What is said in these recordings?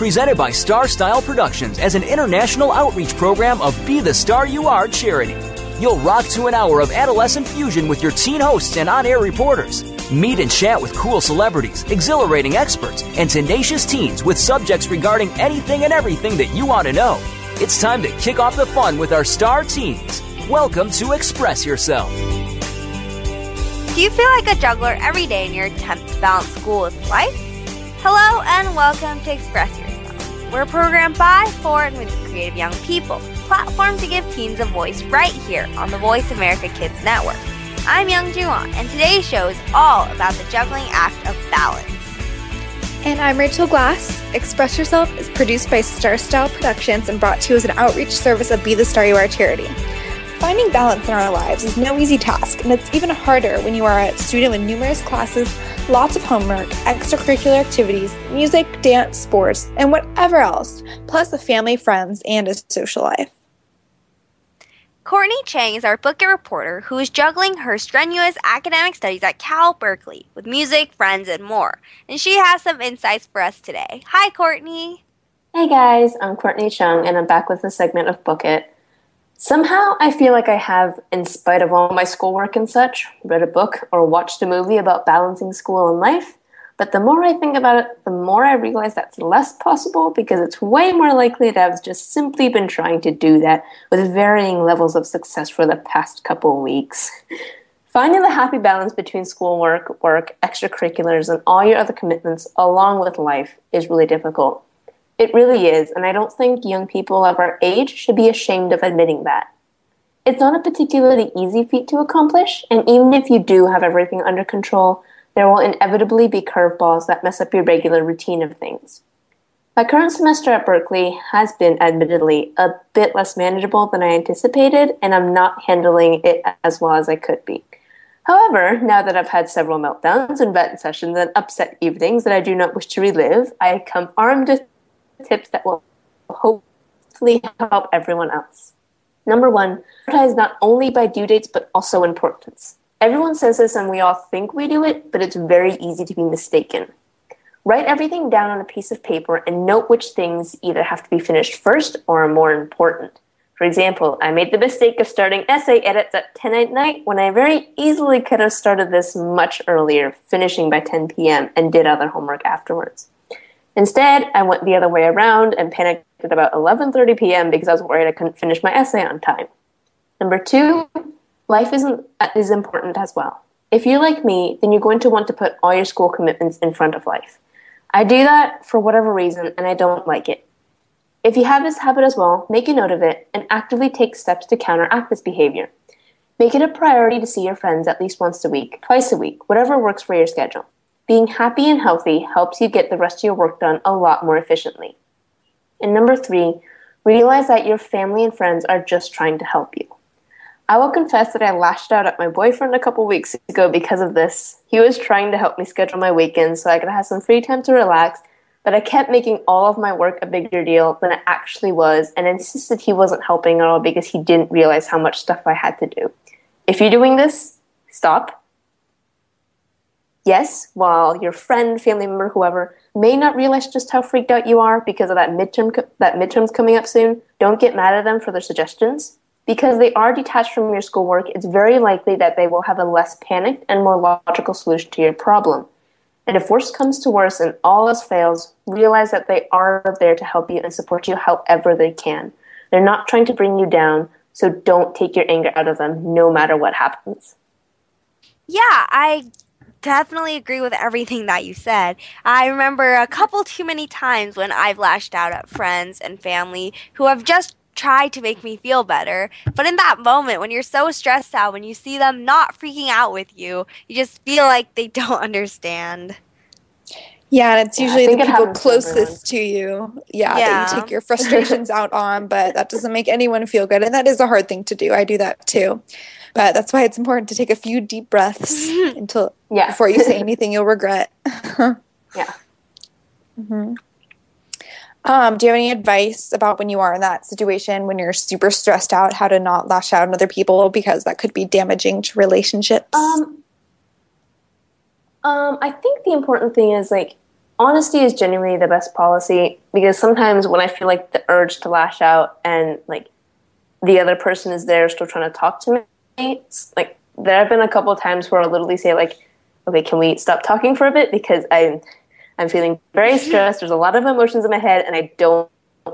Presented by Star Style Productions as an international outreach program of Be the Star You Are charity. You'll rock to an hour of adolescent fusion with your teen hosts and on air reporters. Meet and chat with cool celebrities, exhilarating experts, and tenacious teens with subjects regarding anything and everything that you want to know. It's time to kick off the fun with our star teens. Welcome to Express Yourself. Do you feel like a juggler every day in your attempt to balance school with life? Hello and welcome to Express Yourself. We're programmed by, for, and with creative young people, platform to give teens a voice right here on the Voice America Kids Network. I'm Youngjoo Ahn, and today's show is all about the juggling act of balance. And I'm Rachel Glass. Express Yourself is produced by Star Style Productions and brought to you as an outreach service of Be the Star You Are charity. Finding balance in our lives is no easy task, and it's even harder when you are a student with numerous classes, lots of homework, extracurricular activities, music, dance, sports, and whatever else, plus a family, friends, and a social life. Courtney Cheng is our book reporter who is juggling her strenuous academic studies at Cal Berkeley with music, friends, and more. And she has some insights for us today. Hi, Courtney. Hey guys, I'm Courtney Cheng, and I'm back with a segment of Book It. Somehow I feel like I have, in spite of all my schoolwork and such, read a book or watched a movie about balancing school and life. But the more I think about it, the more I realize that's less possible because it's way more likely that I've just simply been trying to do that with varying levels of success for the past couple weeks. Finding the happy balance between schoolwork, work, extracurriculars, and all your other commitments along with life is really difficult. It really is, and I don't think young people of our age should be ashamed of admitting that. It's not a particularly easy feat to accomplish, and even if you do have everything under control, there will inevitably be curveballs that mess up your regular routine of things. My current semester at Berkeley has been, admittedly, a bit less manageable than I anticipated, and I'm not handling it as well as I could be. However, now that I've had several meltdowns and vent sessions and upset evenings that I do not wish to relive, I come armed with tips that will hopefully help everyone else. Number one, prioritize not only by due dates but also importance. Everyone says this and we all think we do it, but it's very easy to be mistaken. Write everything down on a piece of paper and note which things either have to be finished first or are more important. For example, I made the mistake of starting essay edits at 10 at night when I very easily could have started this much earlier, finishing by 10 p.m., and did other homework afterwards. Instead, I went the other way around and panicked at about 11:30 p.m. because I was worried I couldn't finish my essay on time. Number two, life isn't uh, is important as well. If you're like me, then you're going to want to put all your school commitments in front of life. I do that for whatever reason, and I don't like it. If you have this habit as well, make a note of it and actively take steps to counteract this behavior. Make it a priority to see your friends at least once a week, twice a week, whatever works for your schedule. Being happy and healthy helps you get the rest of your work done a lot more efficiently. And number three, realize that your family and friends are just trying to help you. I will confess that I lashed out at my boyfriend a couple weeks ago because of this. He was trying to help me schedule my weekends so I could have some free time to relax, but I kept making all of my work a bigger deal than it actually was and insisted he wasn't helping at all because he didn't realize how much stuff I had to do. If you're doing this, stop yes, while your friend, family member, whoever may not realize just how freaked out you are because of that midterm that midterms coming up soon, don't get mad at them for their suggestions. Because they are detached from your schoolwork, it's very likely that they will have a less panicked and more logical solution to your problem. And if worse comes to worse and all else fails, realize that they are there to help you and support you however they can. They're not trying to bring you down, so don't take your anger out of them no matter what happens. Yeah, I definitely agree with everything that you said. I remember a couple too many times when I've lashed out at friends and family who have just tried to make me feel better. But in that moment, when you're so stressed out, when you see them not freaking out with you, you just feel like they don't understand. Yeah, and it's Yeah, usually the people happens to closest to you. Yeah, Yeah. that you take your frustrations out on, but that doesn't make anyone feel good. And that is a hard thing to do. I do that too. But that's why it's important to take a few deep breaths until Yeah. before you say anything you'll regret. Yeah. hmm Um, do you have any advice about when you are in that situation when you're super stressed out, how to not lash out on other people because that could be damaging to relationships? Um, um, I think the important thing is like honesty is genuinely the best policy because sometimes when I feel like the urge to lash out and like the other person is there still trying to talk to me, like there have been a couple of times where I'll literally say like, okay, can we stop talking for a bit because I'm I'm feeling very stressed. There's a lot of emotions in my head and I don't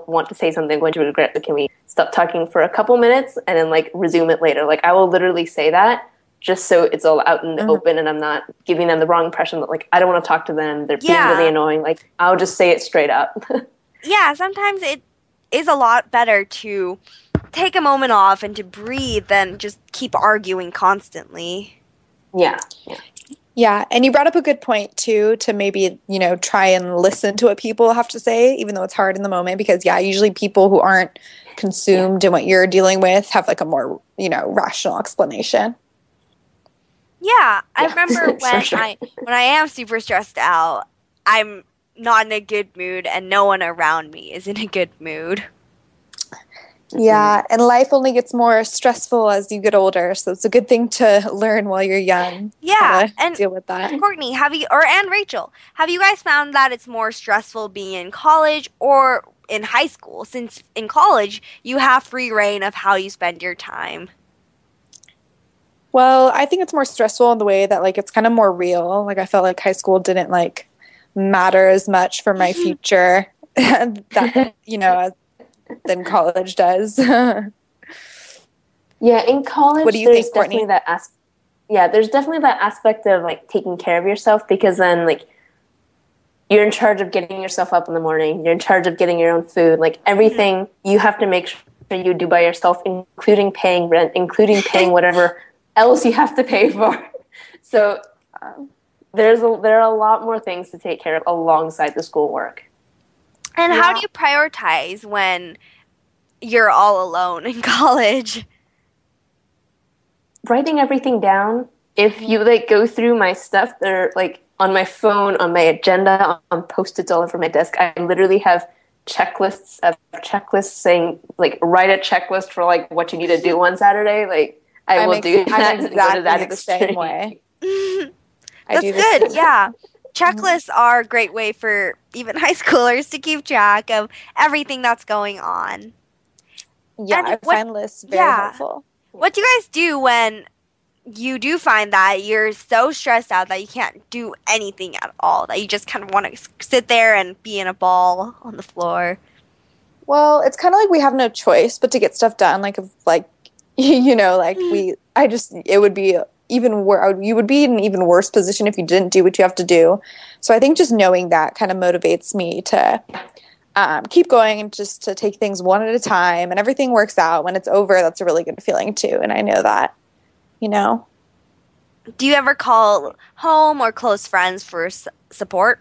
want to say something I'm going to regret. But can we stop talking for a couple minutes and then like resume it later? Like I will literally say that just so it's all out in the mm-hmm. open and I'm not giving them the wrong impression that like I don't want to talk to them. They're Yeah. being really annoying. Like I'll just say it straight up. yeah, sometimes it is a lot better to take a moment off and to breathe than just keep arguing constantly. yeah. Yeah. Yeah, and you brought up a good point too to maybe, you know, try and listen to what people have to say, even though it's hard in the moment, because yeah, usually people who aren't consumed in what you're dealing with have like a more, you know, rational explanation. Yeah, I Yeah, remember when sure. I when I am super stressed out, I'm not in a good mood and no one around me is in a good mood. Yeah, and life only gets more stressful as you get older, so it's a good thing to learn while you're young. Yeah, and deal with that. Courtney, have you or and Rachel, have you guys found that it's more stressful being in college or in high school? Since in college you have free reign of how you spend your time. Well, I think it's more stressful in the way that like it's kind of more real. Like I felt like high school didn't like matter as much for my mm-hmm. future that you know than college does. Yeah, in college, What do you there's think, Courtney? that as- Yeah, there's definitely that aspect of like taking care of yourself because then like you're in charge of getting yourself up in the morning. You're in charge of getting your own food. Like everything you have to make sure you do by yourself, including paying rent, including paying whatever else you have to pay for. So um, there's a, there are a lot more things to take care of alongside the schoolwork. And how do you prioritize when you're all alone in college? writing everything down. If mm-hmm. you like go through my stuff, they're like on my phone, on my agenda, on post-its all over my desk. I literally have checklists of checklists saying like write a checklist for like what you need to do on Saturday. Like I I'm will ex- do I'm that. go to exactly that the same extreme. way. I That's do this- good. Yeah. Mm-hmm. Checklists are a great way for even high schoolers to keep track of everything that's going on. Yeah, And I what- find lists very yeah. helpful. What do you guys do when you do find that you're so stressed out that you can't do anything at all? That you just kind of want to sit there and be in a ball on the floor? Well, it's kind of like we have no choice but to get stuff done. Like, if, like you know, like mm. we, I just, it would be even worse. You would be in an even worse position if you didn't do what you have to do. So I think just knowing that kind of motivates me to um, keep going and just to take things one at a time. And everything works out. When it's over, that's a really good feeling too. And I know that, you know. Do you ever call home or close friends for s- support?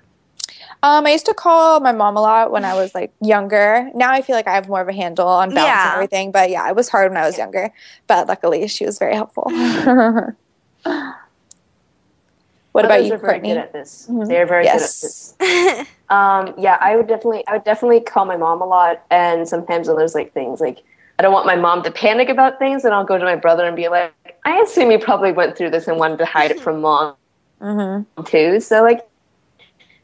Um, I used to call my mom a lot when I was like younger. Now I feel like I have more of a handle on balance Yeah. and everything. But yeah, it was hard when I was younger. But luckily, she was very helpful. what about you, are very Courtney? good at this. Mhm. They're very good at this. Yes. Um, yeah, I would definitely, I would definitely call my mom a lot, and sometimes when there's like things like I don't want my mom to panic about things, and I'll go to my brother and be like, I assume you probably went through this and wanted to hide it from mom Mm-hmm. too. So like,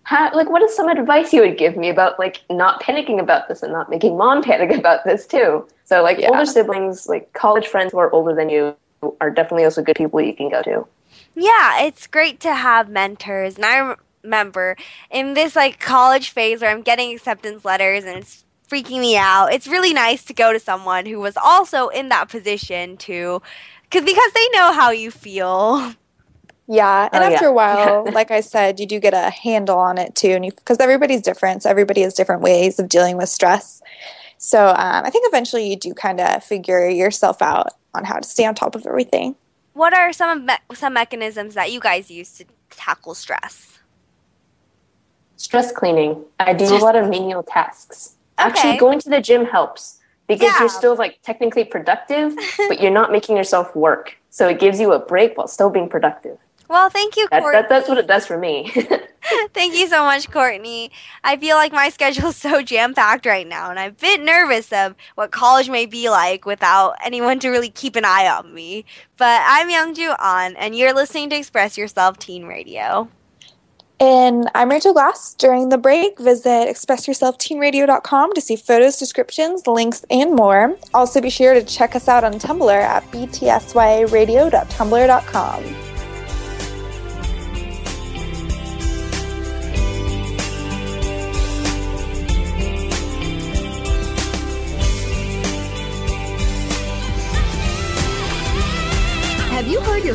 how, like, what is some advice you would give me about like not panicking about this and not making mom panic about this too? So like Yeah. older siblings, like college friends who are older than you, are definitely also good people you can go to. Yeah, it's great to have mentors. And I remember in this like college phase where I'm getting acceptance letters and it's freaking me out. It's really nice to go to someone who was also in that position to cuz because they know how you feel. Yeah, and Oh, after yeah. a while, like I said, you do get a handle on it too, and because everybody's different, so everybody has different ways of dealing with stress. So um, I think eventually you do kind of figure yourself out on how to stay on top of everything. What are some me- some mechanisms that you guys use to tackle stress? Stress cleaning. I do Stress- a lot of menial tasks. Okay. Actually, going to the gym helps because Yeah. you're still like technically productive, but you're not making yourself work. So it gives you a break while still being productive. Well, thank you, That, Courtney. that, that's what it does for me. Thank you so much, Courtney. I feel like my schedule's so jam packed right now, and I'm a bit nervous of what college may be like without anyone to really keep an eye on me. But I'm Youngjoo Ahn, and you're listening to Express Yourself Teen Radio. And I'm Rachel Glass. During the break, visit expressyourselfteenradio.com to see photos, descriptions, links, and more. Also, be sure to check us out on Tumblr at btsyradio.tumblr.com.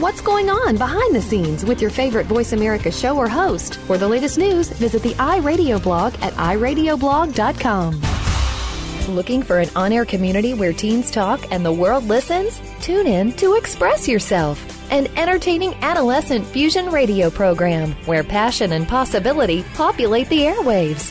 What's going on behind the scenes with your favorite Voice America show or host? For the latest news, visit the iRadio blog at iradioblog.com. Looking for an on air community where teens talk and the world listens? Tune in to Express Yourself, an entertaining adolescent fusion radio program where passion and possibility populate the airwaves.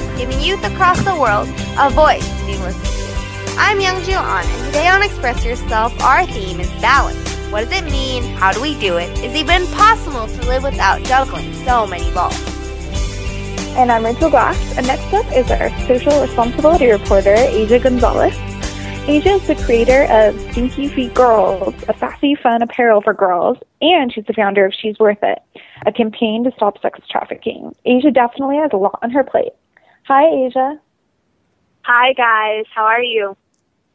giving youth across the world a voice to be listened to. I'm Young Youngjoo Ahn, and today on Express Yourself, our theme is balance. What does it mean? How do we do it? Is it even possible to live without juggling so many balls? And I'm Rachel Glass. And next up is our social responsibility reporter, Asya Gonzalez. Asya is the creator of Stinky Feet Girls, a sassy, fun apparel for girls, and she's the founder of She's Worth It, a campaign to stop sex trafficking. Asya definitely has a lot on her plate. Hi, Asya. Hi guys, how are you?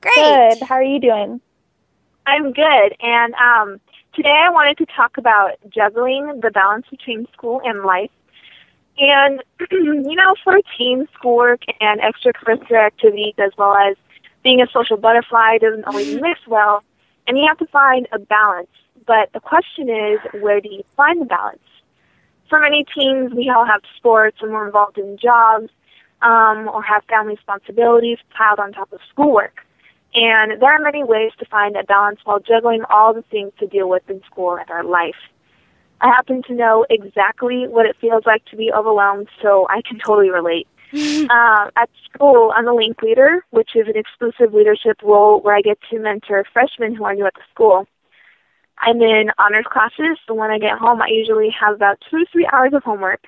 Great. Good. How are you doing? I'm good. And um, today I wanted to talk about juggling the balance between school and life. And you know, for teens, schoolwork and extracurricular activities, as well as being a social butterfly, doesn't always mix well, and you have to find a balance. But the question is, where do you find the balance? For many teens, we all have sports and we're involved in jobs um, or have family responsibilities piled on top of schoolwork. And there are many ways to find a balance while juggling all the things to deal with in school and our life. I happen to know exactly what it feels like to be overwhelmed, so I can totally relate. uh, at school, I'm a link leader, which is an exclusive leadership role where I get to mentor freshmen who are new at the school. I'm in honors classes, so when I get home, I usually have about two to three hours of homework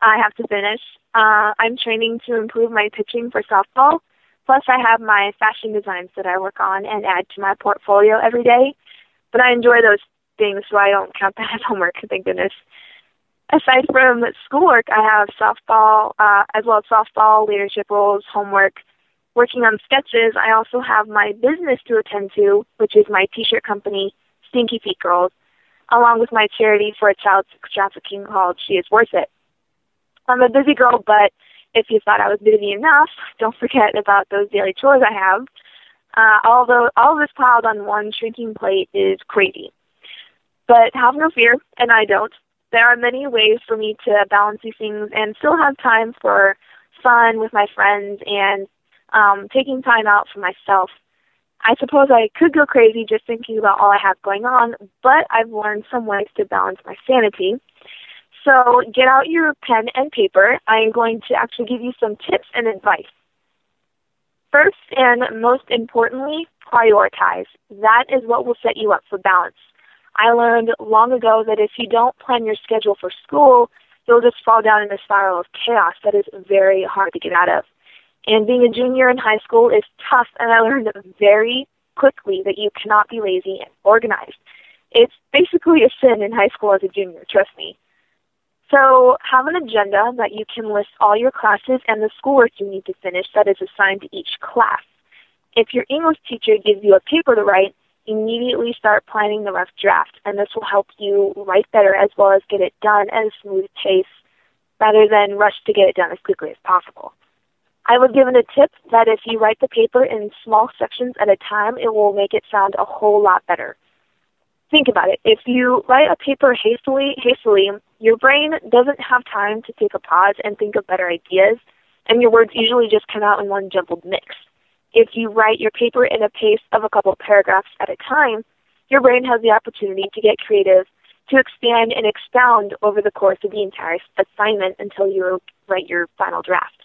I have to finish. Uh, I'm training to improve my pitching for softball. Plus, I have my fashion designs that I work on and add to my portfolio every day. But I enjoy those things, so I don't count that as homework, thank goodness. Aside from schoolwork, I have softball, uh, as well as softball, leadership roles, homework. Working on sketches, I also have my business to attend to, which is my t-shirt company, Stinky Feet Girls, along with my charity for a child sex trafficking called She Is Worth It. I'm a busy girl, but if you thought I was busy enough, don't forget about those daily chores I have. Uh, although all of this piled on one shrinking plate is crazy. But have no fear, and I don't. There are many ways for me to balance these things and still have time for fun with my friends and um, taking time out for myself. I suppose I could go crazy just thinking about all I have going on, but I've learned some ways to balance my sanity. So get out your pen and paper. I am going to actually give you some tips and advice. First and most importantly, prioritize. That is what will set you up for balance. I learned long ago that if you don't plan your schedule for school, you'll just fall down in a spiral of chaos that is very hard to get out of. And being a junior in high school is tough, and I learned very quickly that you cannot be lazy and organized. It's basically a sin in high school as a junior, trust me. So have an agenda that you can list all your classes and the schoolwork you need to finish that is assigned to each class. If your English teacher gives you a paper to write, immediately start planning the rough draft, and this will help you write better as well as get it done at a smooth pace rather than rush to get it done as quickly as possible. I was given a tip that if you write the paper in small sections at a time, it will make it sound a whole lot better. Think about it. If you write a paper hastily, hastily, your brain doesn't have time to take a pause and think of better ideas, and your words usually just come out in one jumbled mix if you write your paper in a pace of a couple paragraphs at a time, your brain has the opportunity to get creative, to expand and expound over the course of the entire assignment until you write your final draft.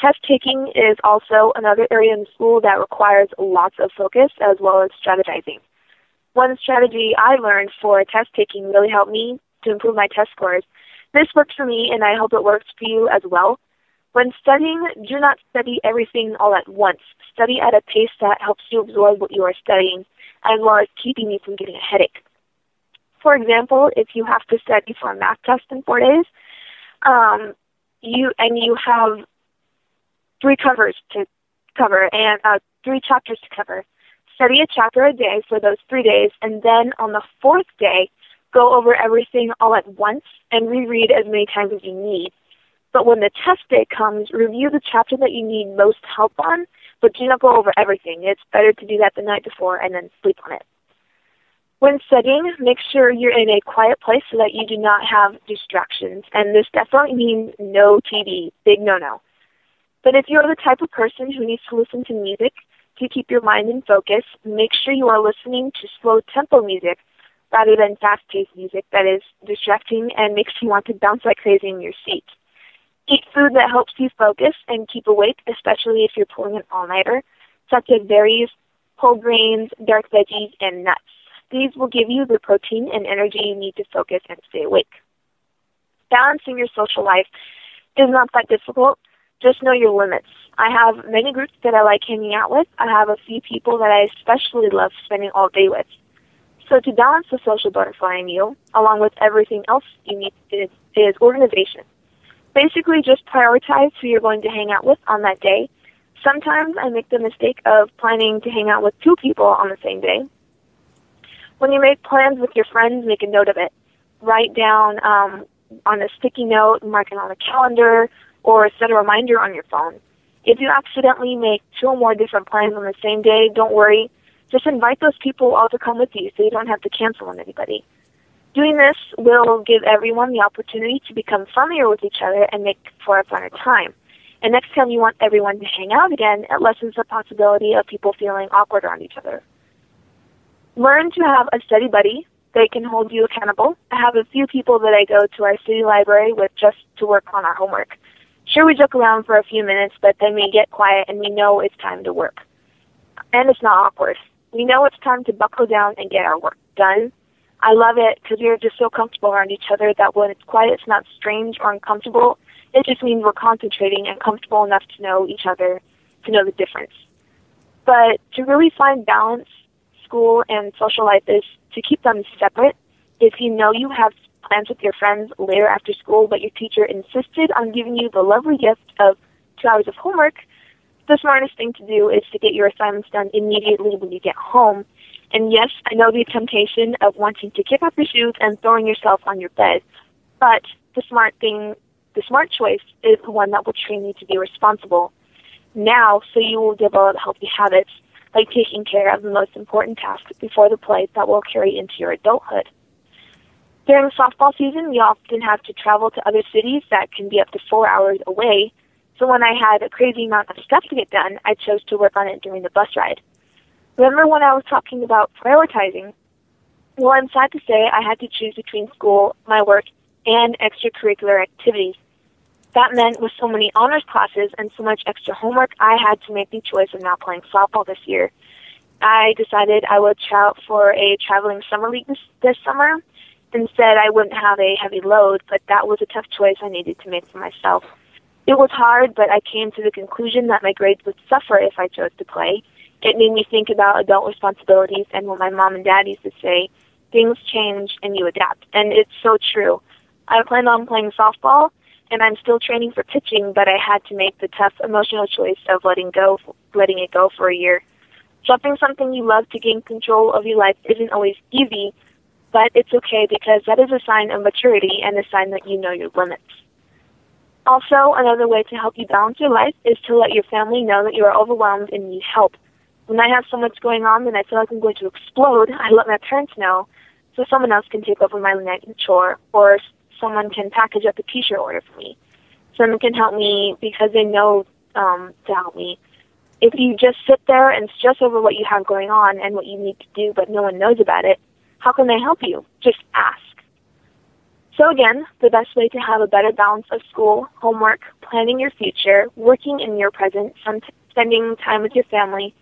Test taking is also another area in school that requires lots of focus as well as strategizing. One strategy I learned for test taking really helped me to improve my test scores. This worked for me, and I hope it works for you as well. When studying, do not study everything all at once. Study at a pace that helps you absorb what you are studying, as well as keeping you from getting a headache. For example, if you have to study for a math test in four days, um, you and you have three covers to cover and uh, three chapters to cover. Study a chapter a day for those three days, and then on the fourth day, go over everything all at once and reread as many times as you need. But when the test day comes, review the chapter that you need most help on, but do not go over everything. It's better to do that the night before and then sleep on it. When studying, make sure you're in a quiet place so that you do not have distractions. And this definitely means no TV, big no no. But if you're the type of person who needs to listen to music to keep your mind in focus, make sure you are listening to slow tempo music rather than fast paced music that is distracting and makes you want to bounce like crazy in your seat. Eat food that helps you focus and keep awake, especially if you're pulling an all-nighter, such as berries, whole grains, dark veggies, and nuts. These will give you the protein and energy you need to focus and stay awake. Balancing your social life is not that difficult. Just know your limits. I have many groups that I like hanging out with. I have a few people that I especially love spending all day with. So to balance the social butterfly in you, along with everything else you need, is, is organization. Basically, just prioritize who you're going to hang out with on that day. Sometimes I make the mistake of planning to hang out with two people on the same day. When you make plans with your friends, make a note of it. Write down um, on a sticky note, mark it on a calendar, or set a reminder on your phone. If you accidentally make two or more different plans on the same day, don't worry. Just invite those people all to come with you so you don't have to cancel on anybody. Doing this will give everyone the opportunity to become familiar with each other and make for a funner time. And next time you want everyone to hang out again, it lessens the possibility of people feeling awkward around each other. Learn to have a study buddy. They can hold you accountable. I have a few people that I go to our city library with just to work on our homework. Sure, we joke around for a few minutes, but then we get quiet and we know it's time to work. And it's not awkward. We know it's time to buckle down and get our work done I love it because we're just so comfortable around each other that when it's quiet, it's not strange or uncomfortable. It just means we're concentrating and comfortable enough to know each other, to know the difference. But to really find balance, school and social life is to keep them separate. If you know you have plans with your friends later after school, but your teacher insisted on giving you the lovely gift of two hours of homework, the smartest thing to do is to get your assignments done immediately when you get home and yes, I know the temptation of wanting to kick off your shoes and throwing yourself on your bed. But the smart thing, the smart choice is the one that will train you to be responsible. Now, so you will develop healthy habits, like taking care of the most important tasks before the play that will carry into your adulthood. During softball season, we often have to travel to other cities that can be up to four hours away. So when I had a crazy amount of stuff to get done, I chose to work on it during the bus ride. Remember when I was talking about prioritizing? Well, I'm sad to say I had to choose between school, my work, and extracurricular activities. That meant with so many honors classes and so much extra homework, I had to make the choice of not playing softball this year. I decided I would try out for a traveling summer league this, this summer. Instead, I wouldn't have a heavy load, but that was a tough choice I needed to make for myself. It was hard, but I came to the conclusion that my grades would suffer if I chose to play. It made me think about adult responsibilities and what my mom and dad used to say, things change and you adapt. And it's so true. I planned on playing softball, and I'm still training for pitching, but I had to make the tough emotional choice of letting go, letting it go for a year. Dropping something you love to gain control of your life isn't always easy, but it's okay because that is a sign of maturity and a sign that you know your limits. Also, another way to help you balance your life is to let your family know that you are overwhelmed and need help. When I have so much going on and I feel like I'm going to explode, I let my parents know so someone else can take over my night chore or someone can package up a t-shirt order for me. Someone can help me because they know um, to help me. If you just sit there and stress over what you have going on and what you need to do, but no one knows about it, how can they help you? Just ask. So again, the best way to have a better balance of school, homework, planning your future, working in your present, spending time with your family,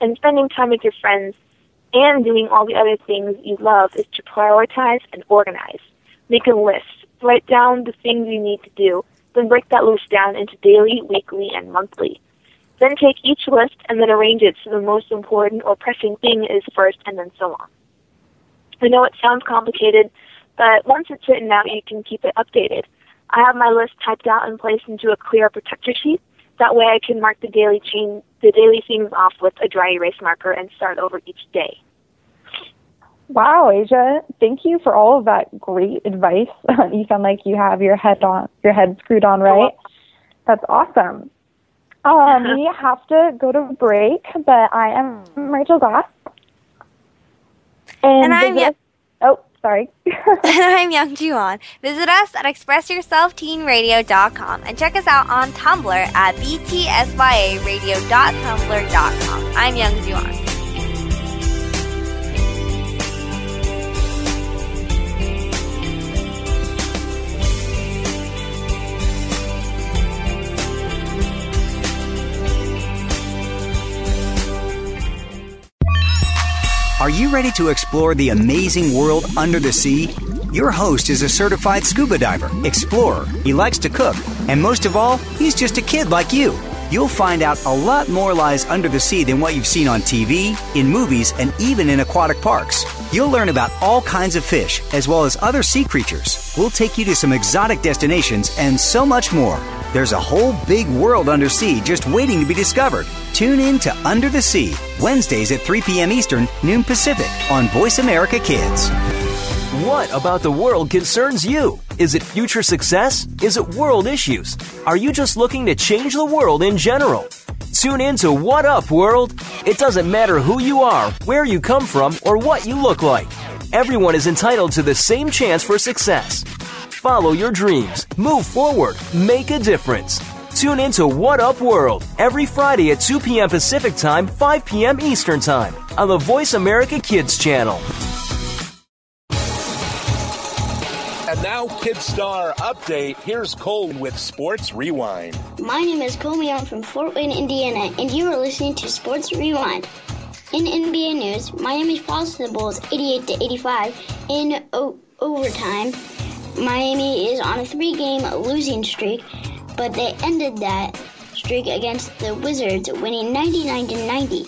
and spending time with your friends, and doing all the other things you love is to prioritize and organize. Make a list. Write down the things you need to do. Then break that list down into daily, weekly, and monthly. Then take each list and then arrange it so the most important or pressing thing is first and then so on. I know it sounds complicated, but once it's written out, you can keep it updated. I have my list typed out and placed into a clear protector sheet. That way I can mark the daily chain, the daily things off with a dry erase marker and start over each day. Wow, Asya, thank you for all of that great advice. you sound like you have your head on your head screwed on right. That's awesome. Um, we have to go to break, but I am Rachel Glass. And, and I'm visit, Oh, sorry. and I'm Youngjoo Ahn. Visit us at expressyourselfteenradio.com and check us out on Tumblr at btsyaradio.tumblr.com. I'm Youngjoo Ahn. Are you ready to explore the amazing world under the sea? Your host is a certified scuba diver, explorer. He likes to cook, and most of all, he's just a kid like you. You'll find out a lot more lies under the sea than what you've seen on TV, in movies, and even in aquatic parks. You'll learn about all kinds of fish, as well as other sea creatures. We'll take you to some exotic destinations and so much more. There's a whole big world under sea just waiting to be discovered. Tune in to Under the Sea, Wednesdays at 3 p.m. Eastern, noon Pacific, on Voice America Kids. What about the world concerns you? Is it future success? Is it world issues? Are you just looking to change the world in general? Tune in to What Up World. It doesn't matter who you are, where you come from, or what you look like. Everyone is entitled to the same chance for success. Follow your dreams, move forward, make a difference. Tune in to What Up World every Friday at 2 p.m. Pacific Time, 5 p.m. Eastern Time on the Voice America Kids channel. And now, Kid Star Update. Here's Cole with Sports Rewind. My name is Cole Young from Fort Wayne, Indiana, and you are listening to Sports Rewind. In NBA news, Miami falls to the Bulls 88 to 85 in o- overtime Miami is on a three game losing streak, but they ended that streak against the Wizards, winning 99 to 90.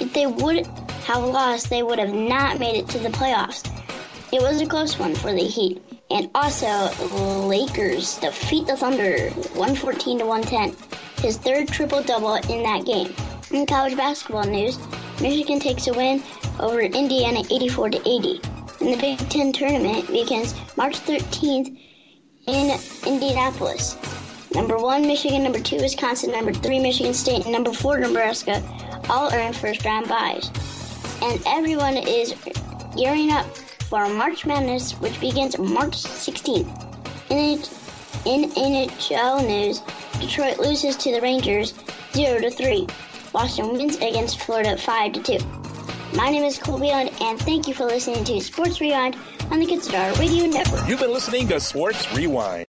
If they would have lost, they would have not made it to the playoffs. It was a close one for the Heat. And also, Lakers defeat the Thunder 114 to 110. His third triple double in that game. In college basketball news, Michigan takes a win over Indiana 84 to 80 in the Big Ten tournament begins March 13th in Indianapolis. Number one, Michigan. Number two, Wisconsin. Number three, Michigan State. And number four, Nebraska all earn first round buys. And everyone is gearing up for March Madness, which begins March 16th. In, in NHL news, Detroit loses to the Rangers 0 to 3. Boston wins against Florida 5 to 2. My name is Cole Beyond, and thank you for listening to Sports Rewind on the Good Kidstar Radio Network. You've been listening to Sports Rewind.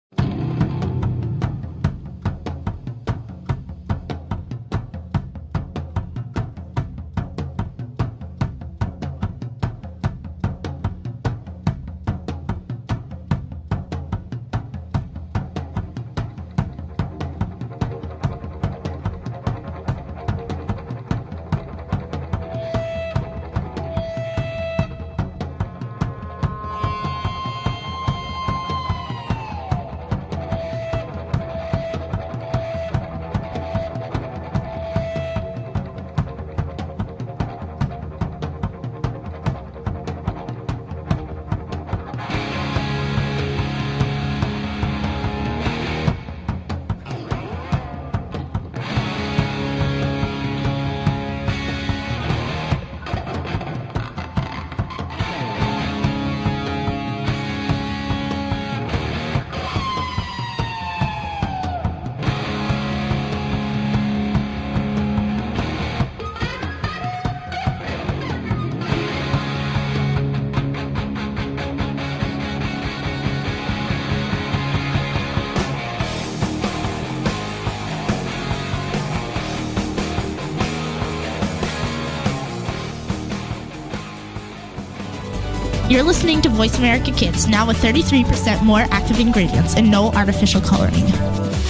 You're listening to Voice America Kids, now with 33% more active ingredients and no artificial coloring.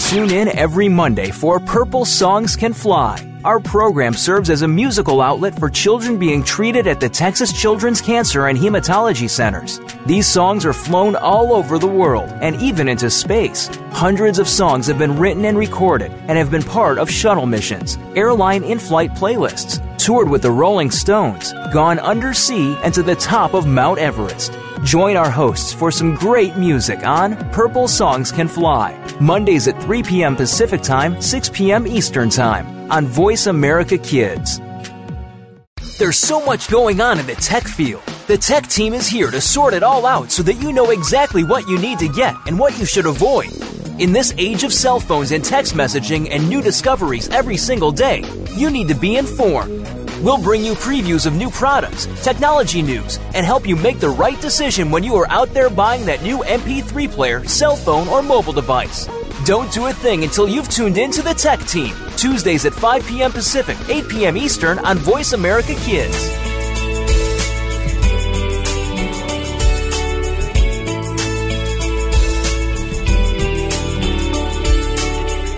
Tune in every Monday for Purple Songs Can Fly. Our program serves as a musical outlet for children being treated at the Texas Children's Cancer and Hematology Centers. These songs are flown all over the world and even into space. Hundreds of songs have been written and recorded and have been part of shuttle missions, airline in flight playlists, toured with the Rolling Stones, gone undersea and to the top of Mount Everest. Join our hosts for some great music on Purple Songs Can Fly, Mondays at 3 p.m. Pacific Time, 6 p.m. Eastern Time on Voice America Kids. There's so much going on in the tech field. The tech team is here to sort it all out so that you know exactly what you need to get and what you should avoid. In this age of cell phones and text messaging and new discoveries every single day, you need to be informed. We'll bring you previews of new products, technology news, and help you make the right decision when you are out there buying that new MP3 player, cell phone, or mobile device. Don't do a thing until you've tuned in to the Tech Team, Tuesdays at 5 p.m. Pacific, 8 p.m. Eastern on Voice America Kids.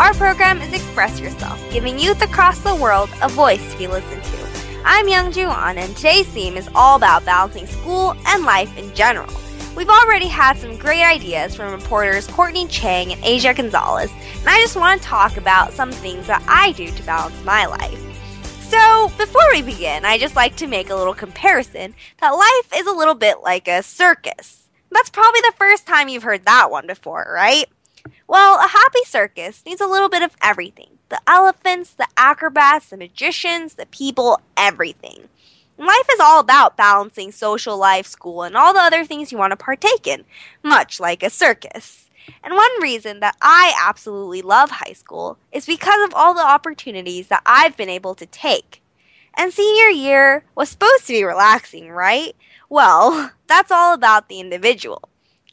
Our program is Express Yourself, giving youth across the world a voice to be listened to. I'm Youngjoo Ahn, and today's theme is all about balancing school and life in general. We've already had some great ideas from reporters Courtney Cheng and Asya Gonzalez, and I just want to talk about some things that I do to balance my life. So, before we begin, I just like to make a little comparison that life is a little bit like a circus. That's probably the first time you've heard that one before, right? Well, a happy circus needs a little bit of everything the elephants, the acrobats, the magicians, the people, everything. Life is all about balancing social life, school, and all the other things you want to partake in, much like a circus. And one reason that I absolutely love high school is because of all the opportunities that I've been able to take. And senior year was supposed to be relaxing, right? Well, that's all about the individual.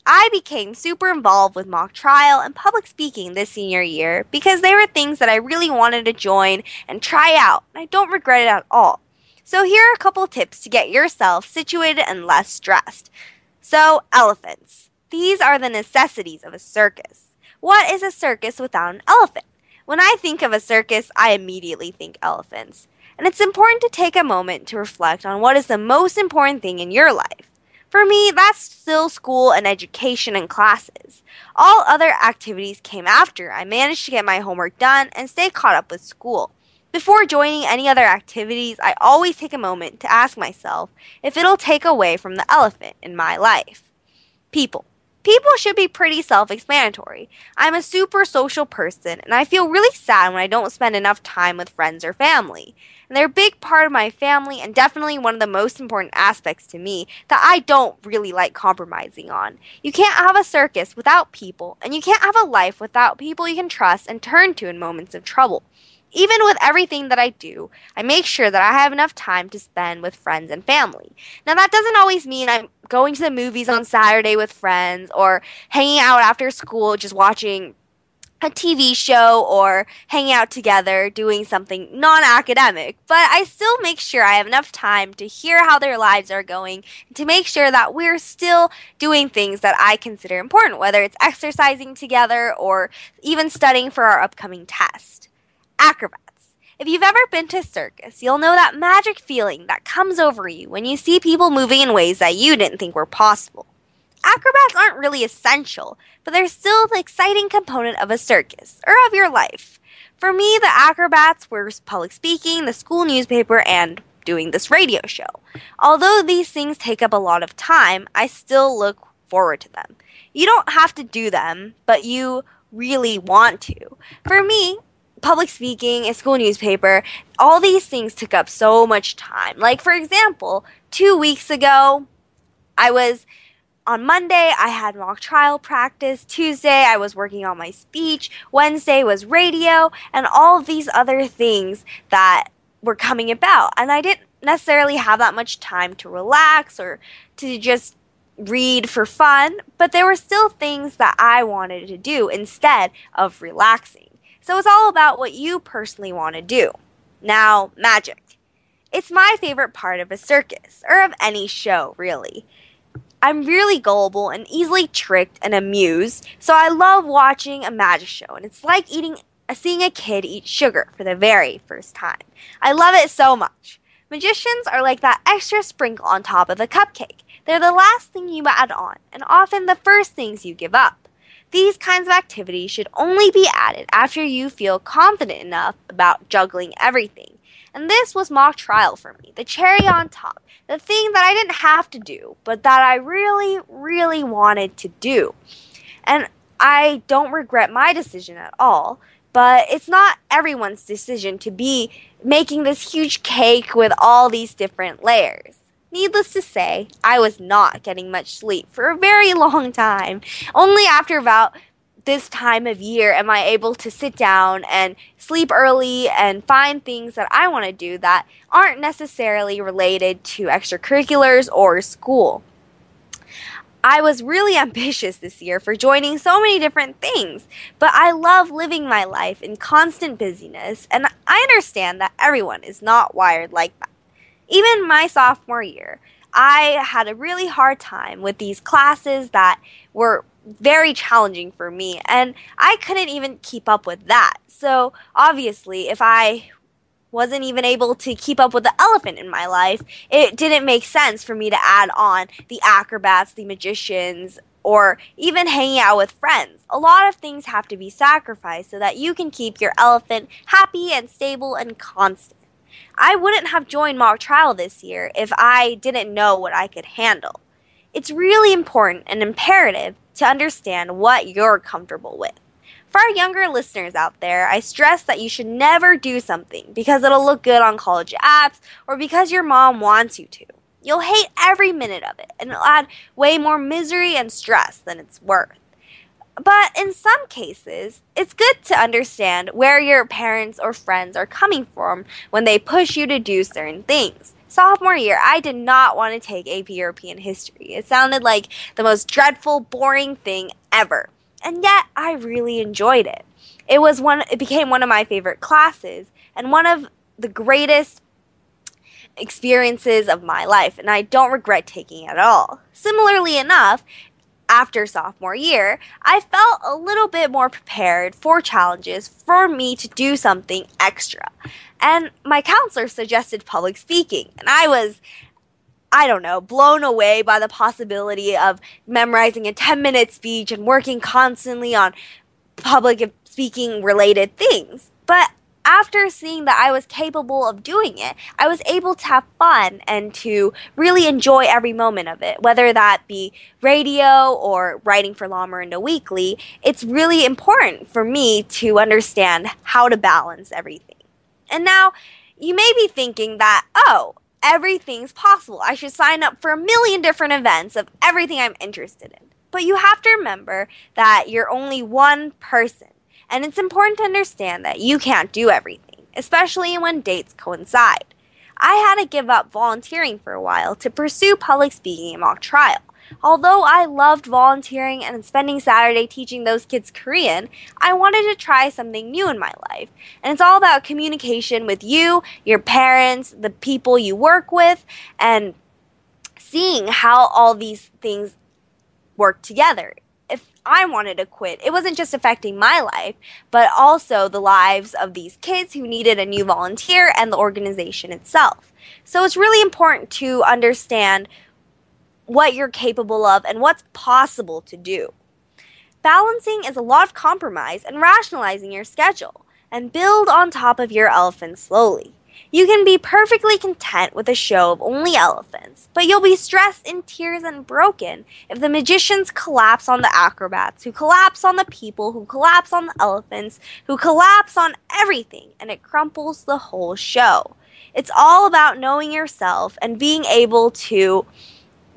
I became super involved with mock trial and public speaking this senior year because they were things that I really wanted to join and try out, and I don't regret it at all. So, here are a couple tips to get yourself situated and less stressed. So, elephants. These are the necessities of a circus. What is a circus without an elephant? When I think of a circus, I immediately think elephants. and it's important to take a moment to reflect on what is the most important thing in your life. For me, that's still school and education and classes. All other activities came after I managed to get my homework done and stay caught up with school. Before joining any other activities, I always take a moment to ask myself if it'll take away from the elephant in my life. People. People should be pretty self explanatory. I'm a super social person, and I feel really sad when I don't spend enough time with friends or family. And they're a big part of my family and definitely one of the most important aspects to me that I don't really like compromising on. You can't have a circus without people, and you can't have a life without people you can trust and turn to in moments of trouble. Even with everything that I do, I make sure that I have enough time to spend with friends and family. Now, that doesn't always mean I'm going to the movies on Saturday with friends or hanging out after school just watching a TV show or hanging out together doing something non academic, but I still make sure I have enough time to hear how their lives are going and to make sure that we're still doing things that I consider important, whether it's exercising together or even studying for our upcoming test. Acrobats. If you've ever been to a circus, you'll know that magic feeling that comes over you when you see people moving in ways that you didn't think were possible acrobats aren't really essential, but they're still the exciting component of a circus or of your life. For me, the acrobats were public speaking, the school newspaper, and doing this radio show. Although these things take up a lot of time, I still look forward to them. You don't have to do them, but you really want to. For me, public speaking, a school newspaper, all these things took up so much time. Like, for example, two weeks ago, I was on Monday, I had mock trial practice. Tuesday, I was working on my speech. Wednesday was radio, and all these other things that were coming about. And I didn't necessarily have that much time to relax or to just read for fun, but there were still things that I wanted to do instead of relaxing. So it's all about what you personally want to do. Now, magic. It's my favorite part of a circus, or of any show, really. I'm really gullible and easily tricked and amused, so I love watching a magic show, and it's like eating uh, seeing a kid eat sugar for the very first time. I love it so much. Magicians are like that extra sprinkle on top of the cupcake. They're the last thing you add on, and often the first things you give up. These kinds of activities should only be added after you feel confident enough about juggling everything. And this was mock trial for me, the cherry on top, the thing that I didn't have to do, but that I really, really wanted to do. And I don't regret my decision at all, but it's not everyone's decision to be making this huge cake with all these different layers. Needless to say, I was not getting much sleep for a very long time. Only after about this time of year am I able to sit down and sleep early and find things that I want to do that aren't necessarily related to extracurriculars or school. I was really ambitious this year for joining so many different things, but I love living my life in constant busyness, and I understand that everyone is not wired like that. Even my sophomore year, I had a really hard time with these classes that were very challenging for me, and I couldn't even keep up with that. So, obviously, if I wasn't even able to keep up with the elephant in my life, it didn't make sense for me to add on the acrobats, the magicians, or even hanging out with friends. A lot of things have to be sacrificed so that you can keep your elephant happy and stable and constant. I wouldn't have joined mock trial this year if I didn't know what I could handle. It's really important and imperative to understand what you're comfortable with. For our younger listeners out there, I stress that you should never do something because it'll look good on college apps or because your mom wants you to. You'll hate every minute of it, and it'll add way more misery and stress than it's worth. But in some cases, it's good to understand where your parents or friends are coming from when they push you to do certain things sophomore year, I did not want to take AP European history. It sounded like the most dreadful, boring thing ever. And yet, I really enjoyed it. It was one it became one of my favorite classes and one of the greatest experiences of my life, and I don't regret taking it at all. Similarly enough, after sophomore year, I felt a little bit more prepared for challenges for me to do something extra. And my counselor suggested public speaking, and I was I don't know, blown away by the possibility of memorizing a 10 minute speech and working constantly on public speaking related things. But after seeing that I was capable of doing it, I was able to have fun and to really enjoy every moment of it, whether that be radio or writing for La Miranda Weekly. It's really important for me to understand how to balance everything. And now you may be thinking that, oh, everything's possible. I should sign up for a million different events of everything I'm interested in. But you have to remember that you're only one person. And it's important to understand that you can't do everything, especially when dates coincide. I had to give up volunteering for a while to pursue public speaking and mock trial. Although I loved volunteering and spending Saturday teaching those kids Korean, I wanted to try something new in my life. And it's all about communication with you, your parents, the people you work with, and seeing how all these things work together. I wanted to quit, it wasn't just affecting my life, but also the lives of these kids who needed a new volunteer and the organization itself. So it's really important to understand what you're capable of and what's possible to do. Balancing is a lot of compromise and rationalizing your schedule, and build on top of your elephant slowly. You can be perfectly content with a show of only elephants, but you'll be stressed in tears and broken if the magicians collapse on the acrobats, who collapse on the people, who collapse on the elephants, who collapse on everything, and it crumples the whole show. It's all about knowing yourself and being able to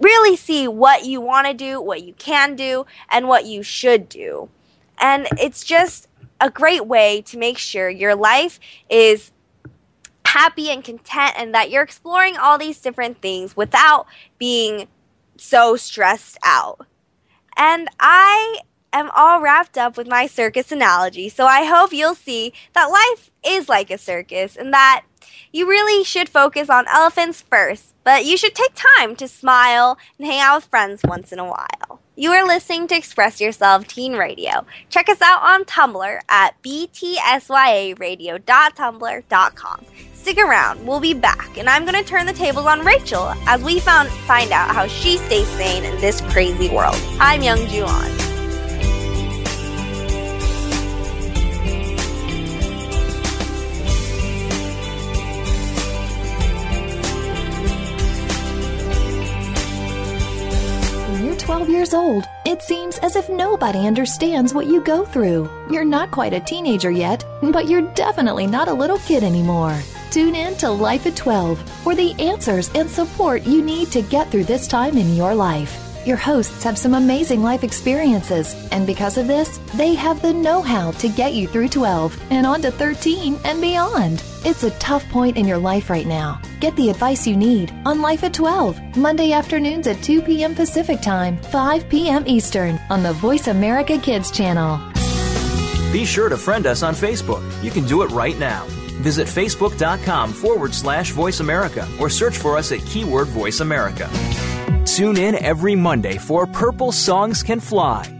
really see what you want to do, what you can do, and what you should do. And it's just a great way to make sure your life is happy and content and that you're exploring all these different things without being so stressed out. And I am all wrapped up with my circus analogy, so I hope you'll see that life is like a circus and that you really should focus on elephants first, but you should take time to smile and hang out with friends once in a while. You are listening to Express Yourself Teen Radio. Check us out on Tumblr at btsyaradio.tumblr.com. Stick around, we'll be back, and I'm to turn the tables on Rachel as we found, find out how she stays sane in this crazy world. I'm Youngjoo Ahn. When you're 12 years old, it seems as if nobody understands what you go through. You're not quite a teenager yet, but you're definitely not a little kid anymore. Tune in to Life at 12 for the answers and support you need to get through this time in your life. Your hosts have some amazing life experiences, and because of this, they have the know how to get you through 12 and on to 13 and beyond. It's a tough point in your life right now. Get the advice you need on Life at 12, Monday afternoons at 2 p.m. Pacific Time, 5 p.m. Eastern on the Voice America Kids channel. Be sure to friend us on Facebook. You can do it right now. Visit facebook.com forward slash voice America or search for us at keyword voice America. Tune in every Monday for Purple Songs Can Fly.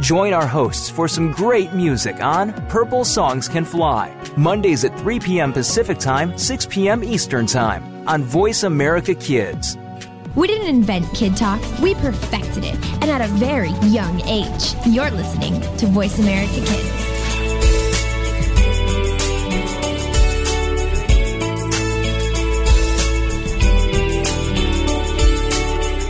Join our hosts for some great music on Purple Songs Can Fly, Mondays at 3 p.m. Pacific Time, 6 p.m. Eastern Time on Voice America Kids. We didn't invent Kid Talk, we perfected it, and at a very young age. You're listening to Voice America Kids.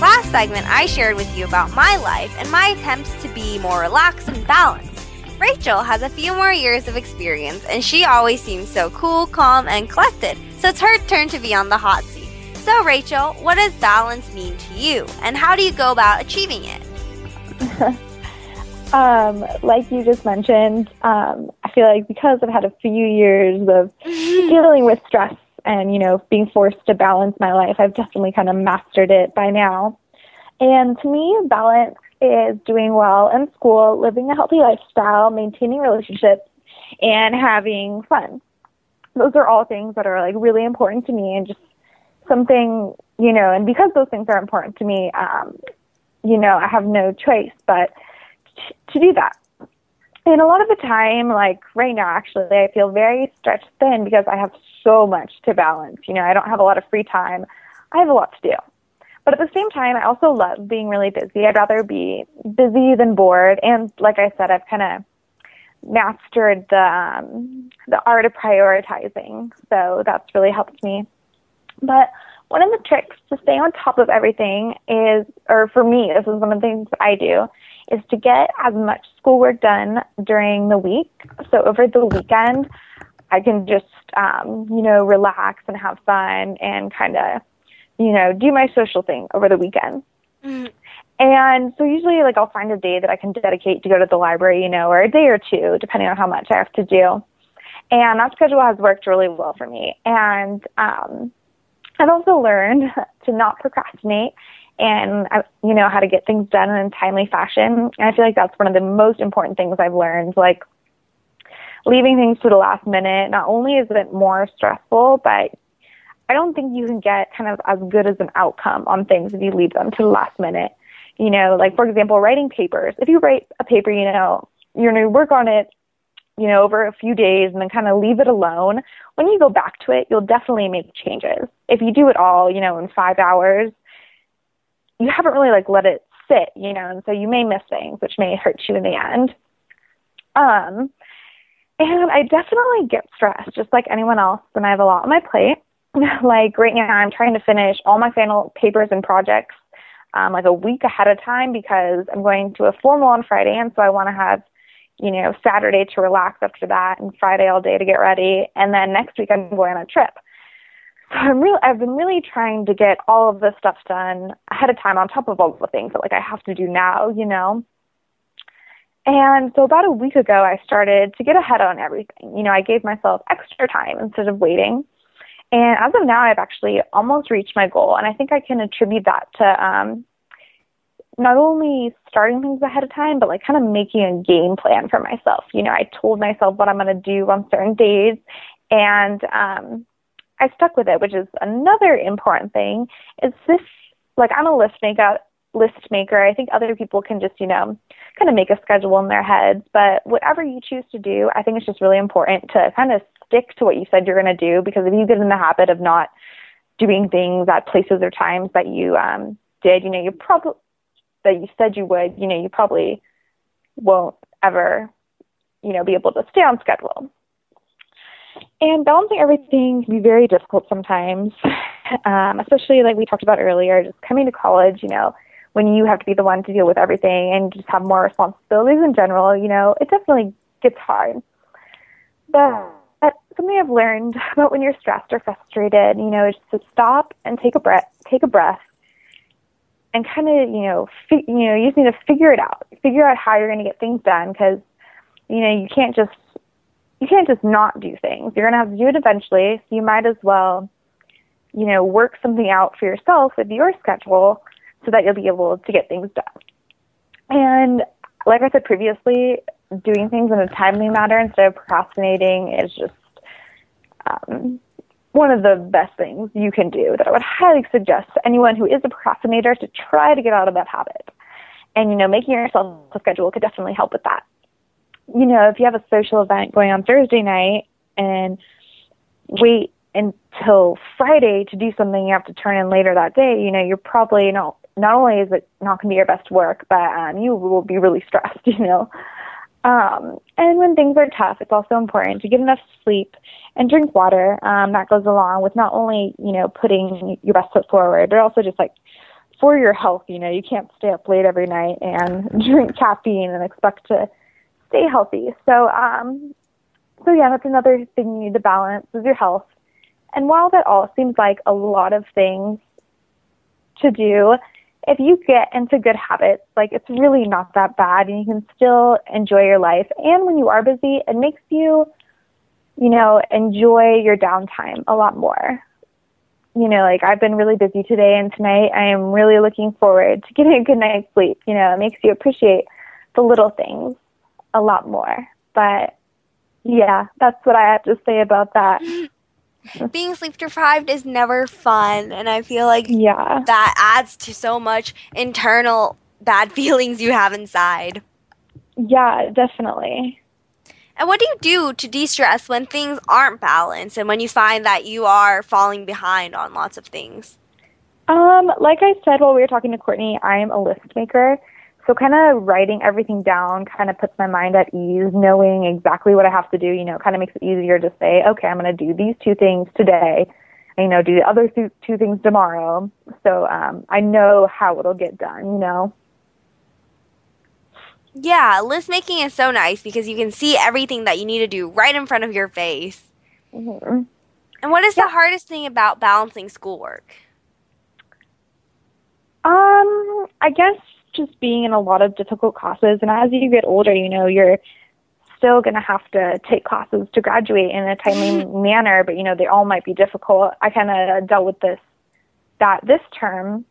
Last segment, I shared with you about my life and my attempts to be more relaxed and balanced. Rachel has a few more years of experience, and she always seems so cool, calm, and collected. So it's her turn to be on the hot seat. So, Rachel, what does balance mean to you, and how do you go about achieving it? um, like you just mentioned, um, I feel like because I've had a few years of dealing with stress and, you know, being forced to balance my life, I've definitely kind of mastered it by now. And to me, balance is doing well in school, living a healthy lifestyle, maintaining relationships, and having fun. Those are all things that are like really important to me and just something, you know, and because those things are important to me, um, you know, I have no choice but to do that. And a lot of the time, like right now, actually, I feel very stretched thin because I have so much to balance. You know, I don't have a lot of free time. I have a lot to do. But at the same time, I also love being really busy. I'd rather be busy than bored. And like I said, I've kind of mastered the um, the art of prioritizing. So that's really helped me. But one of the tricks to stay on top of everything is, or for me, this is one of the things I do, is to get as much schoolwork done during the week. So over the weekend, I can just, um, you know, relax and have fun and kind of you know, do my social thing over the weekend. Mm-hmm. And so usually like I'll find a day that I can dedicate to go to the library, you know, or a day or two, depending on how much I have to do. And that schedule has worked really well for me. And um, I've also learned to not procrastinate and uh, you know how to get things done in a timely fashion. And I feel like that's one of the most important things I've learned. Like leaving things to the last minute, not only is it more stressful, but I don't think you can get kind of as good as an outcome on things if you leave them to the last minute. You know, like for example, writing papers. If you write a paper, you know, you're going to work on it, you know, over a few days and then kind of leave it alone. When you go back to it, you'll definitely make changes. If you do it all, you know, in five hours, you haven't really like let it sit, you know, and so you may miss things, which may hurt you in the end. Um, and I definitely get stressed, just like anyone else, when I have a lot on my plate. like right now I'm trying to finish all my final papers and projects um, like a week ahead of time because I'm going to a formal on Friday and so I want to have you know Saturday to relax after that and Friday all day to get ready and then next week I'm going on a trip. So I'm really I've been really trying to get all of this stuff done ahead of time on top of all the things that like I have to do now, you know. And so about a week ago I started to get ahead on everything. You know, I gave myself extra time instead of waiting and as of now, I've actually almost reached my goal. And I think I can attribute that to um, not only starting things ahead of time, but like kind of making a game plan for myself. You know, I told myself what I'm going to do on certain days. And um, I stuck with it, which is another important thing. Is this like I'm a list maker list maker. I think other people can just, you know, kind of make a schedule in their heads. But whatever you choose to do, I think it's just really important to kind of stick to what you said you're going to do because if you get in the habit of not doing things at places or times that you um, did, you know, you probably that you said you would, you know, you probably won't ever, you know, be able to stay on schedule. And balancing everything can be very difficult sometimes, um, especially like we talked about earlier, just coming to college, you know, when you have to be the one to deal with everything and just have more responsibilities in general, you know, it definitely gets hard. But something I've learned about when you're stressed or frustrated, you know, is to stop and take a breath, take a breath, and kind of, you know, fi- you know, you just need to figure it out. Figure out how you're going to get things done because, you know, you can't just you can't just not do things. You're going to have to do it eventually. So you might as well, you know, work something out for yourself with your schedule so that you'll be able to get things done. And like I said previously, doing things in a timely manner instead of procrastinating is just um, one of the best things you can do that I would highly suggest to anyone who is a procrastinator to try to get out of that habit. And, you know, making yourself a schedule could definitely help with that. You know, if you have a social event going on Thursday night and wait until Friday to do something you have to turn in later that day, you know, you're probably not, not only is it not going to be your best work, but um, you will be really stressed, you know. Um, and when things are tough, it's also important to get enough sleep and drink water. Um, that goes along with not only, you know, putting your best foot forward, but also just like for your health. You know, you can't stay up late every night and drink caffeine and expect to stay healthy. So, um, so yeah, that's another thing you need to balance is your health. And while that all seems like a lot of things to do, if you get into good habits, like it's really not that bad and you can still enjoy your life. And when you are busy, it makes you, you know, enjoy your downtime a lot more. You know, like I've been really busy today and tonight I am really looking forward to getting a good night's sleep. You know, it makes you appreciate the little things a lot more. But yeah, that's what I have to say about that. Being sleep deprived is never fun, and I feel like yeah. that adds to so much internal bad feelings you have inside. Yeah, definitely. And what do you do to de stress when things aren't balanced and when you find that you are falling behind on lots of things? Um, like I said while we were talking to Courtney, I am a list maker. So kind of writing everything down kind of puts my mind at ease, knowing exactly what I have to do, you know, kind of makes it easier to say, okay, I'm going to do these two things today, and, you know, do the other two, two things tomorrow. So um, I know how it'll get done, you know. Yeah, list making is so nice because you can see everything that you need to do right in front of your face. Mm-hmm. And what is yeah. the hardest thing about balancing schoolwork? Um, I guess just being in a lot of difficult classes. And as you get older, you know, you're still going to have to take classes to graduate in a timely manner, but, you know, they all might be difficult. I kind of dealt with this, that this term.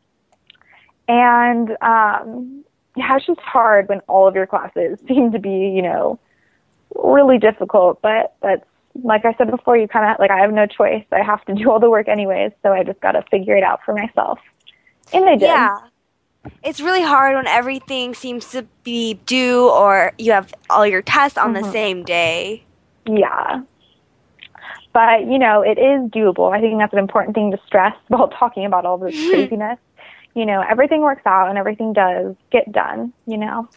And, um, yeah, it's just hard when all of your classes seem to be, you know, really difficult, but that's, like I said before, you kind of like I have no choice. I have to do all the work anyways, so I just got to figure it out for myself. And I did. Yeah it's really hard when everything seems to be due or you have all your tests on mm-hmm. the same day. Yeah. But, you know, it is doable. I think that's an important thing to stress while talking about all this craziness. You know, everything works out and everything does get done, you know.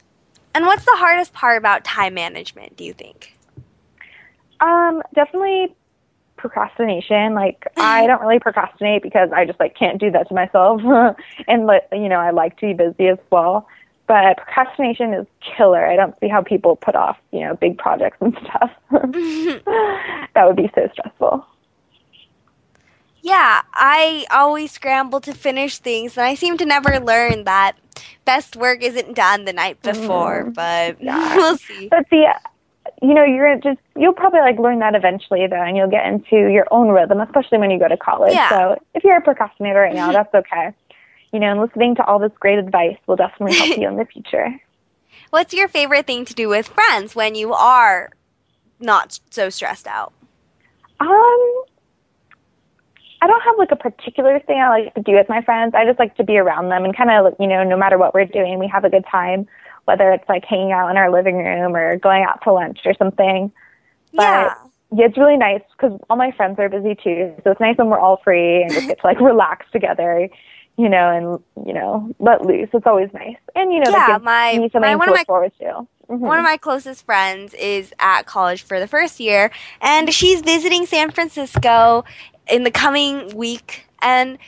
And what's the hardest part about time management, do you think? Um, definitely procrastination. Like I don't really procrastinate because I just like can't do that to myself. and you know, I like to be busy as well. But procrastination is killer. I don't see how people put off, you know, big projects and stuff. that would be so stressful. Yeah, I always scramble to finish things, and I seem to never learn that best work isn't done the night before. Mm. But yeah. we'll see. But see, you know, you're just you'll probably like learn that eventually though, and you'll get into your own rhythm, especially when you go to college. Yeah. So if you're a procrastinator right now, that's okay. You know, and listening to all this great advice will definitely help you in the future. What's your favorite thing to do with friends when you are not so stressed out? Um, I don't have like a particular thing I like to do with my friends. I just like to be around them and kind of, you know, no matter what we're doing, we have a good time whether it's like hanging out in our living room or going out to lunch or something. But yeah. yeah it's really nice because all my friends are busy too. So it's nice when we're all free and just get to like relax together, you know, and, you know, let loose. It's always nice. And, you know, yeah, my, me something my, to one look of my, forward to. Mm-hmm. One of my closest friends is at college for the first year, and she's visiting San Francisco in the coming week. And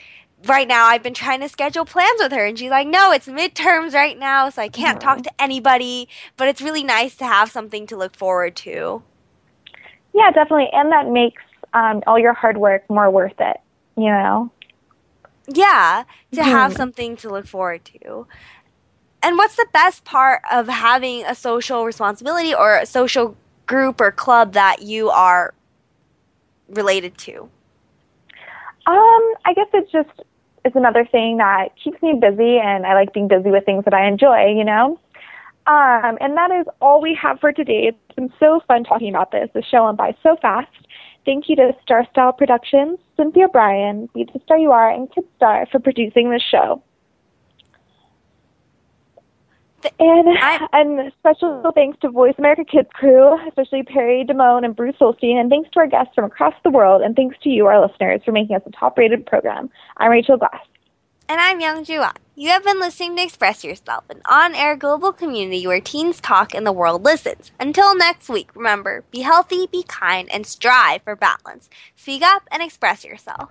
right now I've been trying to schedule plans with her and she's like, "No, it's midterms right now, so I can't mm-hmm. talk to anybody." But it's really nice to have something to look forward to. Yeah, definitely, and that makes um, all your hard work more worth it. You know. Yeah, to mm-hmm. have something to look forward to. And what's the best part of having a social responsibility or a social group or club that you are related to? Um, I guess it's just is another thing that keeps me busy, and I like being busy with things that I enjoy, you know? Um, and that is all we have for today. It's been so fun talking about this. The show went by so fast. Thank you to Star Style Productions, Cynthia Brian, Be the Star You Are, and Kidstar for producing this show. And, and special thanks to Voice America Kids crew, especially Perry Damone and Bruce Holstein, and thanks to our guests from across the world, and thanks to you, our listeners, for making us a top rated program. I'm Rachel Glass. And I'm Youngjoo Ahn. You have been listening to Express Yourself, an on air global community where teens talk and the world listens. Until next week, remember be healthy, be kind, and strive for balance. Speak up and express yourself.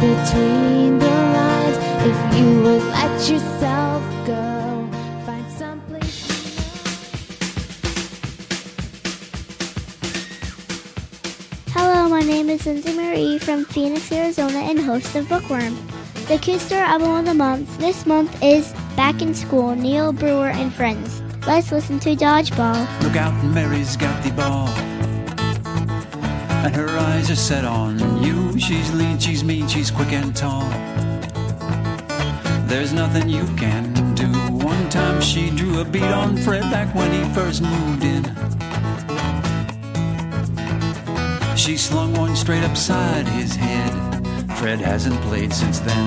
between the lines if you would let yourself go. Find someplace. Hello, my name is Lindsay Marie from Phoenix, Arizona, and host of Bookworm. The Kid Star album of the month this month is Back in School, Neil Brewer and Friends. Let's listen to Dodgeball. Look out, Mary's got the ball. And her eyes are set on you. She's lean, she's mean, she's quick and tall. There's nothing you can do. One time she drew a beat on Fred back when he first moved in. She slung one straight upside his head. Fred hasn't played since then.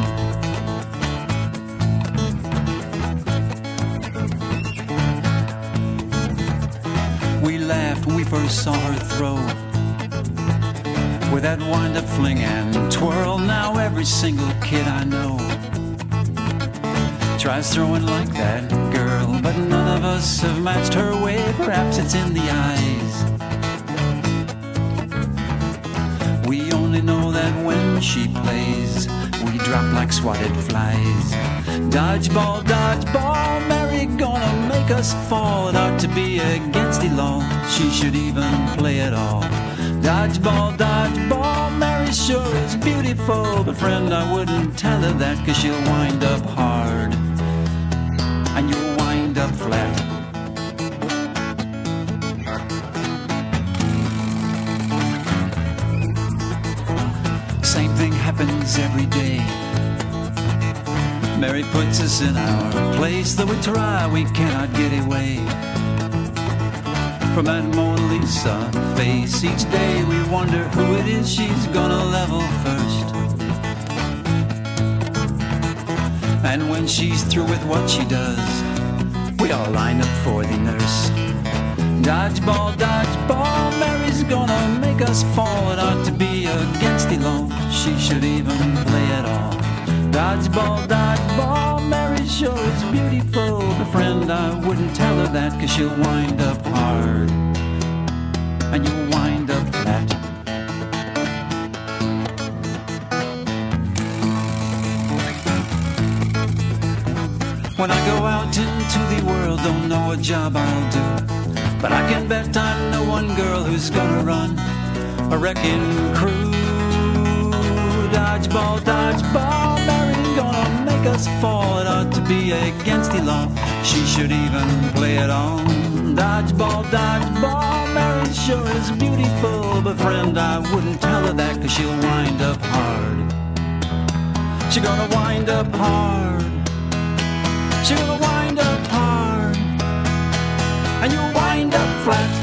We laughed when we first saw her throw. With that wind up fling and twirl, now every single kid I know tries throwing like that girl, but none of us have matched her way. Perhaps it's in the eyes. We only know that when she plays, we drop like swatted flies. Dodgeball, dodgeball, Mary gonna make us fall. It ought to be against the law. She should even play it all. Dodgeball, dodgeball, Mary sure is beautiful. But friend, I wouldn't tell her that, cause she'll wind up hard. And you'll wind up flat. Same thing happens every day. Mary puts us in our place, though we try, we cannot get away from that Mona Lisa face. Each day we wonder who it is she's gonna level first. And when she's through with what she does, we all line up for the nurse. Dodgeball, dodgeball, Mary's gonna make us fall. It ought to be against the law. She should even play it all. Dodgeball, dodgeball, Mary sure is beautiful. But friend, I wouldn't tell her that, cause she'll wind up hard. And you'll wind up flat. When I go out into the world, don't know what job I'll do. But I can bet I know one girl who's gonna run a wrecking crew. Dodgeball, dodgeball, make us fall. It ought to be against the law. She should even play it on. Dodgeball, dodgeball, Mary sure is beautiful. But friend, I wouldn't tell her that, cause she'll wind up hard. She gonna wind up hard. She gonna wind up hard. And you'll wind up flat.